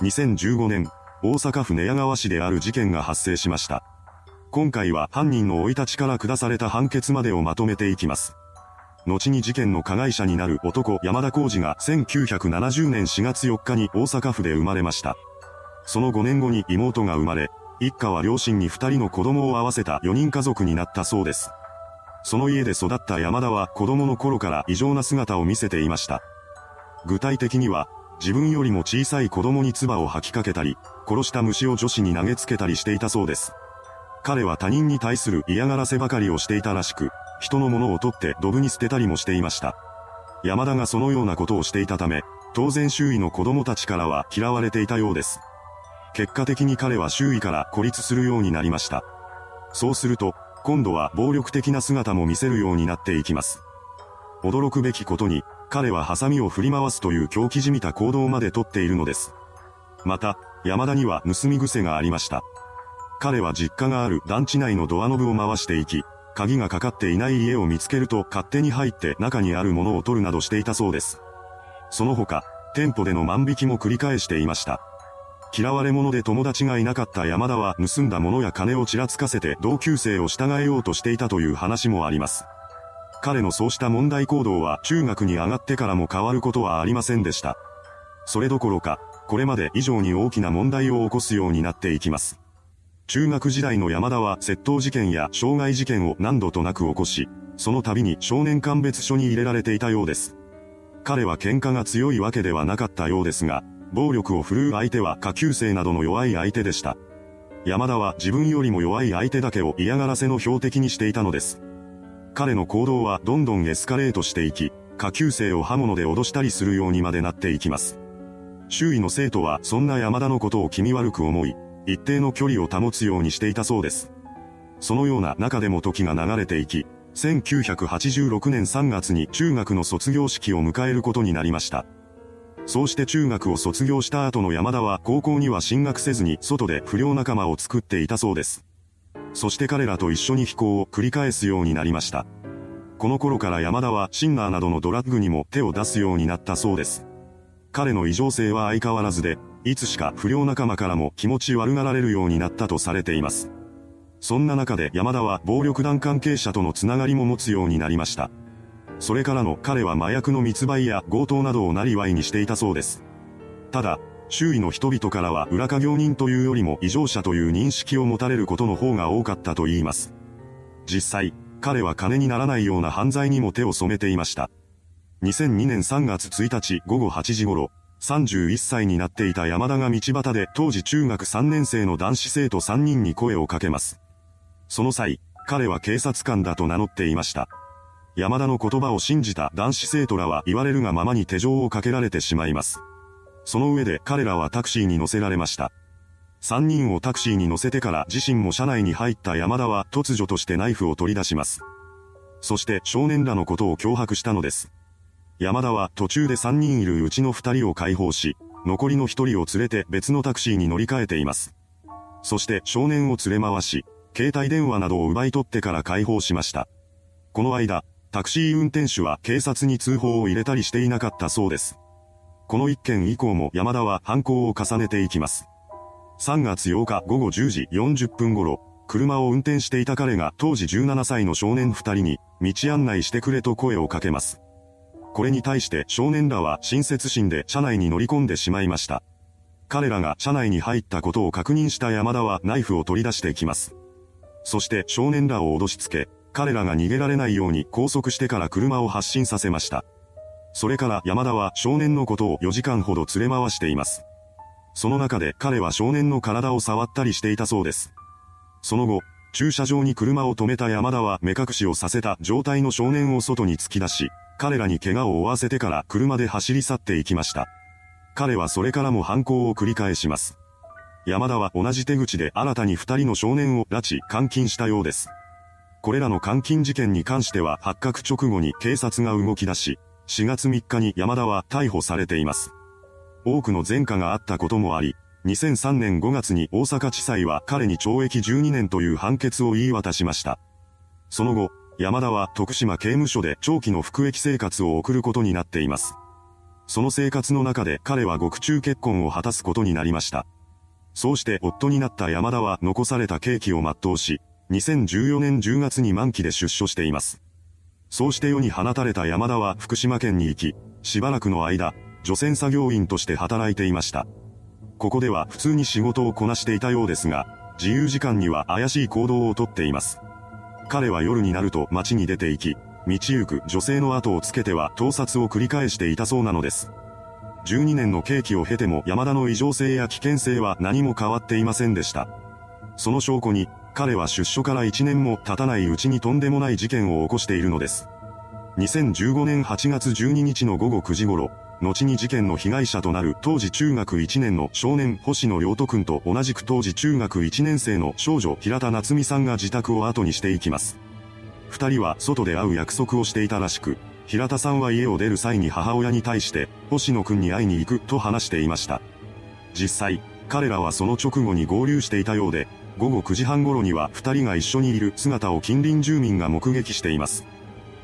2015年、大阪府寝屋川市である事件が発生しました。今回は犯人の生い立ちから下された判決までをまとめていきます。後に事件の加害者になる男山田浩二が1970年4月4日に大阪府で生まれました。その5年後に妹が生まれ、一家は両親に2人の子供を合わせた4人家族になったそうです。その家で育った山田は子供の頃から異常な姿を見せていました。具体的には、自分よりも小さい子供に唾を吐きかけたり、殺した虫を女子に投げつけたりしていたそうです。彼は他人に対する嫌がらせばかりをしていたらしく、人のものを取ってドブに捨てたりもしていました。山田がそのようなことをしていたため、当然周囲の子供たちからは嫌われていたようです。結果的に彼は周囲から孤立するようになりました。そうすると、今度は暴力的な姿も見せるようになっていきます。驚くべきことに、彼はハサミを振り回すという狂気じみた行動までとっているのです。また、山田には盗み癖がありました。彼は実家がある団地内のドアノブを回していき、鍵がかかっていない家を見つけると勝手に入って中にあるものを取るなどしていたそうです。その他、店舗での万引きも繰り返していました。嫌われ者で友達がいなかった山田は盗んだものや金をちらつかせて同級生を従えようとしていたという話もあります。彼のそうした問題行動は中学に上がってからも変わることはありませんでした。それどころか、これまで以上に大きな問題を起こすようになっていきます。中学時代の山田は窃盗事件や傷害事件を何度となく起こし、その度に少年鑑別所に入れられていたようです。彼は喧嘩が強いわけではなかったようですが、暴力を振るう相手は下級生などの弱い相手でした。山田は自分よりも弱い相手だけを嫌がらせの標的にしていたのです。彼の行動はどんどんエスカレートしていき、下級生を刃物で脅したりするようにまでなっていきます。周囲の生徒はそんな山田のことを気味悪く思い、一定の距離を保つようにしていたそうです。そのような中でも時が流れていき、1986年3月に中学の卒業式を迎えることになりました。そうして中学を卒業した後の山田は高校には進学せずに外で不良仲間を作っていたそうです。そして彼らと一緒に飛行を繰り返すようになりました。この頃から山田はシンナーなどのドラッグにも手を出すようになったそうです。彼の異常性は相変わらずで、いつしか不良仲間からも気持ち悪がられるようになったとされています。そんな中で山田は暴力団関係者とのつながりも持つようになりました。それからの彼は麻薬の密売や強盗などを生りわいにしていたそうです。ただ、周囲の人々からは裏稼業人というよりも異常者という認識を持たれることの方が多かったと言います。実際、彼は金にならないような犯罪にも手を染めていました。2002年3月1日午後8時頃、31歳になっていた山田が道端で当時中学3年生の男子生徒3人に声をかけます。その際、彼は警察官だと名乗っていました。山田の言葉を信じた男子生徒らは言われるがままに手錠をかけられてしまいます。その上で彼らはタクシーに乗せられました。3人をタクシーに乗せてから自身も車内に入った山田は突如としてナイフを取り出します。そして少年らのことを脅迫したのです。山田は途中で3人いるうちの2人を解放し、残りの1人を連れて別のタクシーに乗り換えています。そして少年を連れ回し、携帯電話などを奪い取ってから解放しました。この間、タクシー運転手は警察に通報を入れたりしていなかったそうです。この一件以降も山田は犯行を重ねていきます。3月8日午後10時40分頃、車を運転していた彼が当時17歳の少年2人に道案内してくれと声をかけます。これに対して少年らは親切心で車内に乗り込んでしまいました。彼らが車内に入ったことを確認した山田はナイフを取り出してきます。そして少年らを脅しつけ、彼らが逃げられないように拘束してから車を発進させました。それから山田は少年のことを4時間ほど連れ回しています。その中で彼は少年の体を触ったりしていたそうです。その後、駐車場に車を止めた山田は目隠しをさせた状態の少年を外に突き出し、彼らに怪我を負わせてから車で走り去っていきました。彼はそれからも犯行を繰り返します。山田は同じ手口で新たに二人の少年を拉致、監禁したようです。これらの監禁事件に関しては発覚直後に警察が動き出し、4月3日に山田は逮捕されています。多くの前科があったこともあり、2003年5月に大阪地裁は彼に懲役12年という判決を言い渡しました。その後、山田は徳島刑務所で長期の服役生活を送ることになっています。その生活の中で彼は獄中結婚を果たすことになりました。そうして夫になった山田は残された刑期を全うし、2014年10月に満期で出所しています。そうして世に放たれた山田は福島県に行き、しばらくの間、除染作業員として働いていました。ここでは普通に仕事をこなしていたようですが、自由時間には怪しい行動をとっています。彼は夜になると街に出て行き、道行く女性の後をつけては盗撮を繰り返していたそうなのです。12年の刑期を経ても山田の異常性や危険性は何も変わっていませんでした。その証拠に、彼は出所から1年も経たないうちにとんでもない事件を起こしているのです。2015年8月12日の午後9時頃、後に事件の被害者となる当時中学1年の少年星野良斗くんと同じく当時中学1年生の少女平田夏美さんが自宅を後にしていきます。二人は外で会う約束をしていたらしく、平田さんは家を出る際に母親に対して、星野くんに会いに行くと話していました。実際、彼らはその直後に合流していたようで、午後9時半頃には二人が一緒にいる姿を近隣住民が目撃しています。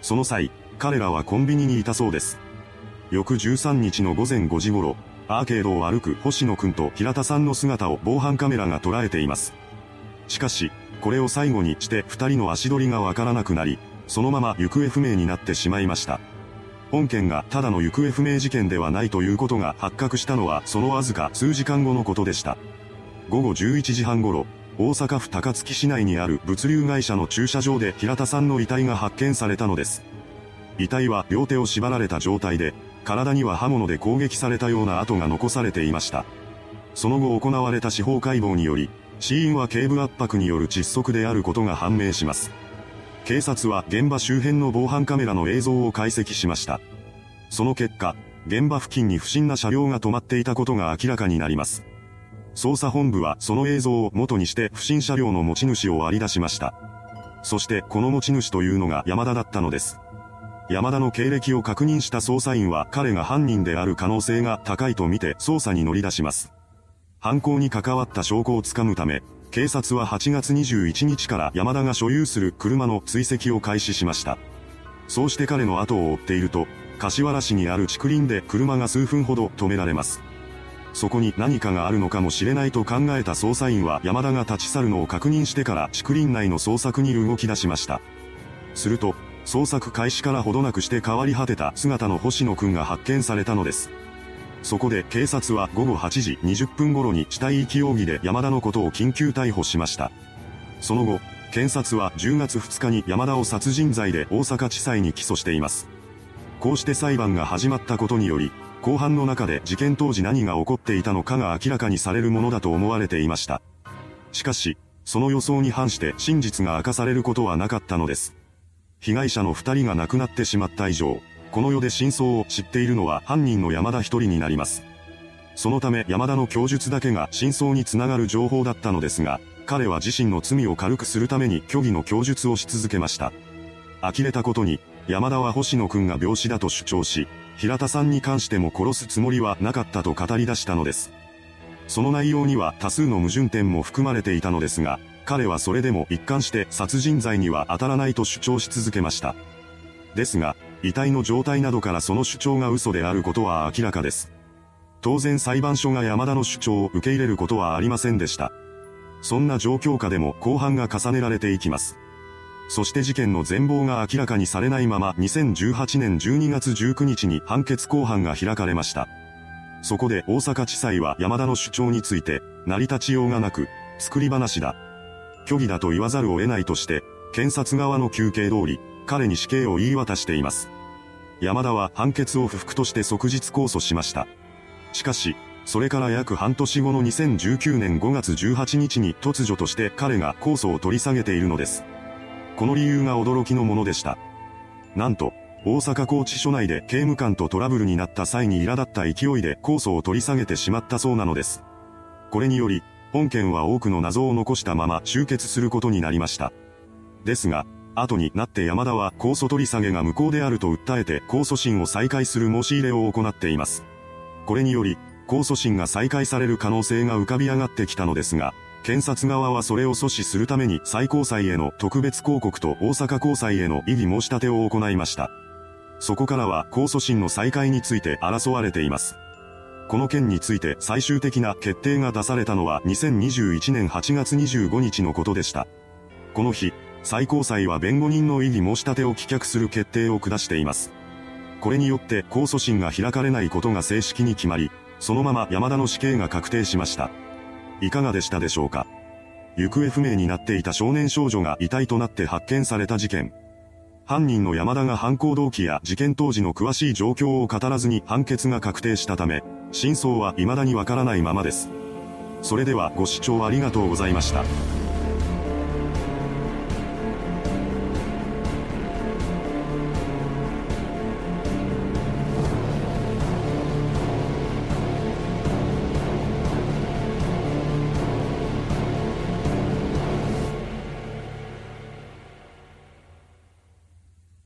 その際、彼らはコンビニにいたそうです。翌13日の午前5時頃、アーケードを歩く星野くんと平田さんの姿を防犯カメラが捉えています。しかし、これを最後にして二人の足取りがわからなくなり、そのまま行方不明になってしまいました。本件がただの行方不明事件ではないということが発覚したのはそのわずか数時間後のことでした。午後11時半頃、大阪府高槻市内にある物流会社の駐車場で平田さんの遺体が発見されたのです。遺体は両手を縛られた状態で、体には刃物で攻撃されたような跡が残されていました。その後行われた司法解剖により、死因は頸部圧迫による窒息であることが判明します。警察は現場周辺の防犯カメラの映像を解析しました。その結果、現場付近に不審な車両が止まっていたことが明らかになります。捜査本部はその映像を元にして不審車両の持ち主を割り出しました。そしてこの持ち主というのが山田だったのです。山田の経歴を確認した捜査員は彼が犯人である可能性が高いとみて捜査に乗り出します。犯行に関わった証拠をつかむため、警察は8月21日から山田が所有する車の追跡を開始しました。そうして彼の後を追っていると、柏原市にある竹林で車が数分ほど止められます。そこに何かがあるのかもしれないと考えた捜査員は山田が立ち去るのを確認してから竹林内の捜索に動き出しました。すると、捜索開始からほどなくして変わり果てた姿の星野くんが発見されたのです。そこで警察は午後8時20分頃に死体遺棄容疑で山田のことを緊急逮捕しました。その後、検察は10月2日に山田を殺人罪で大阪地裁に起訴しています。こうして裁判が始まったことにより、後半の中で事件当時何が起こっていたのかが明らかにされるものだと思われていました。しかし、その予想に反して真実が明かされることはなかったのです。被害者の二人が亡くなってしまった以上、この世で真相を知っているのは犯人の山田一人になります。そのため山田の供述だけが真相につながる情報だったのですが、彼は自身の罪を軽くするために虚偽の供述をし続けました。呆れたことに、山田は星野くんが病死だと主張し、平田さんに関しても殺すつもりはなかったと語り出したのです。その内容には多数の矛盾点も含まれていたのですが、彼はそれでも一貫して殺人罪には当たらないと主張し続けました。ですが、遺体の状態などからその主張が嘘であることは明らかです。当然裁判所が山田の主張を受け入れることはありませんでした。そんな状況下でも後半が重ねられていきます。そして事件の全貌が明らかにされないまま2018年12月19日に判決公判が開かれました。そこで大阪地裁は山田の主張について、成り立ちようがなく、作り話だ、虚偽だと言わざるを得ないとして、検察側の求刑通り、彼に死刑を言い渡しています。山田は判決を不服として即日控訴しました。しかし、それから約半年後の2019年5月18日に突如として彼が控訴を取り下げているのです。この理由が驚きのものでした。なんと、大阪拘置所内で刑務官とトラブルになった際に苛立った勢いで控訴を取り下げてしまったそうなのです。これにより、本件は多くの謎を残したまま終結することになりました。ですが、後になって山田は控訴取り下げが無効であると訴えて控訴審を再開する申し入れを行っています。これにより、控訴審が再開される可能性が浮かび上がってきたのですが、検察側はそれを阻止するために最高裁への特別抗告と大阪高裁への異議申し立てを行いました。そこからは控訴審の再開について争われています。この件について最終的な決定が出されたのは2021年8月25日のことでした。この日、最高裁は弁護人の異議申し立てを棄却する決定を下しています。これによって控訴審が開かれないことが正式に決まり、そのまま山田の死刑が確定しました。いかがでしたでしょうか？行方不明になっていた少年少女が遺体となって発見された事件。犯人の山田が犯行動機や事件当時の詳しい状況を語らずに判決が確定したため、真相は未だにわからないままです。それではご視聴ありがとうございました。